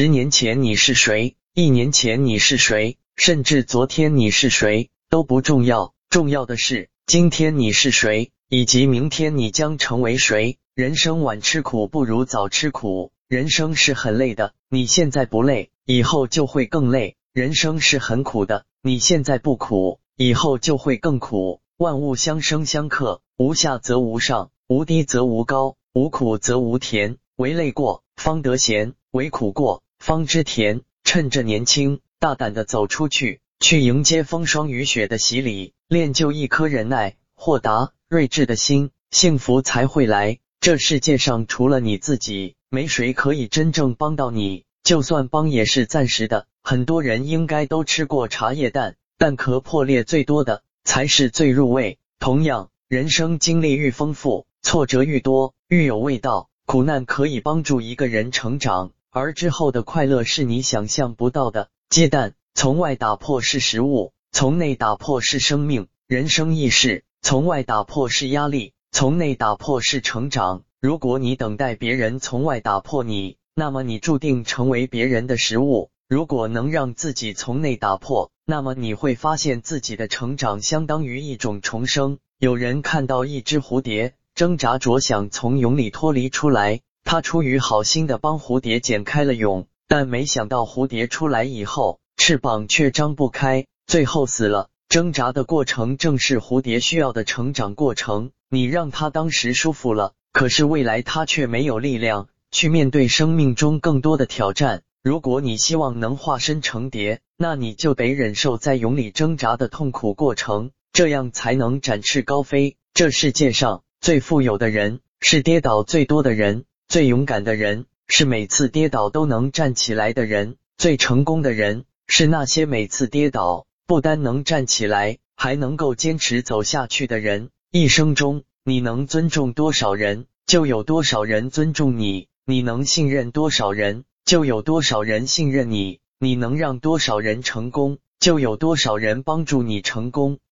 十年前你是谁，一年前你是谁，甚至昨天你是谁都不重要，重要的是今天你是谁，以及明天你将成为谁。人生晚吃苦不如早吃苦，人生是很累的，你现在不累，以后就会更累；人生是很苦的，你现在不苦，以后就会更苦。万物相生相克，无下则无上，无低则无高，无苦则无甜。唯累过，方得闲；唯苦过，方知甜。趁着年轻，大胆的走出去，去迎接风霜雨雪的洗礼，练就一颗忍耐、豁达、睿智的心，幸福才会来。这世界上除了你自己，没谁可以真正帮到你。就算帮，也是暂时的。很多人应该都吃过茶叶蛋，蛋壳破裂最多的才是最入味。同样，人生经历愈丰富，挫折愈多，愈有味道。苦难可以帮助一个人成长，而之后的快乐是你想象不到的。鸡蛋从外打破是食物，从内打破是生命。人生亦是，从外打破是压力。从内打破是成长。如果你等待别人从外打破你，那么你注定成为别人的食物。如果能让自己从内打破，那么你会发现自己的成长相当于一种重生。有人看到一只蝴蝶挣扎着想从蛹里脱离出来，他出于好心的帮蝴蝶剪开了蛹，但没想到蝴蝶出来以后，翅膀却张不开，最后死了。挣扎的过程正是蝴蝶需要的成长过程。你让它当时舒服了，可是未来它却没有力量去面对生命中更多的挑战。如果你希望能化身成蝶，那你就得忍受在蛹里挣扎的痛苦过程，这样才能展翅高飞。这世界上最富有的人是跌倒最多的人，最勇敢的人是每次跌倒都能站起来的人，最成功的人是那些每次跌倒不单能站起来，还能够坚持走下去的人。一生中，你能尊重多少人，就有多少人尊重你；你能信任多少人，就有多少人信任你；你能让多少人成功，就有多少人帮助你成功。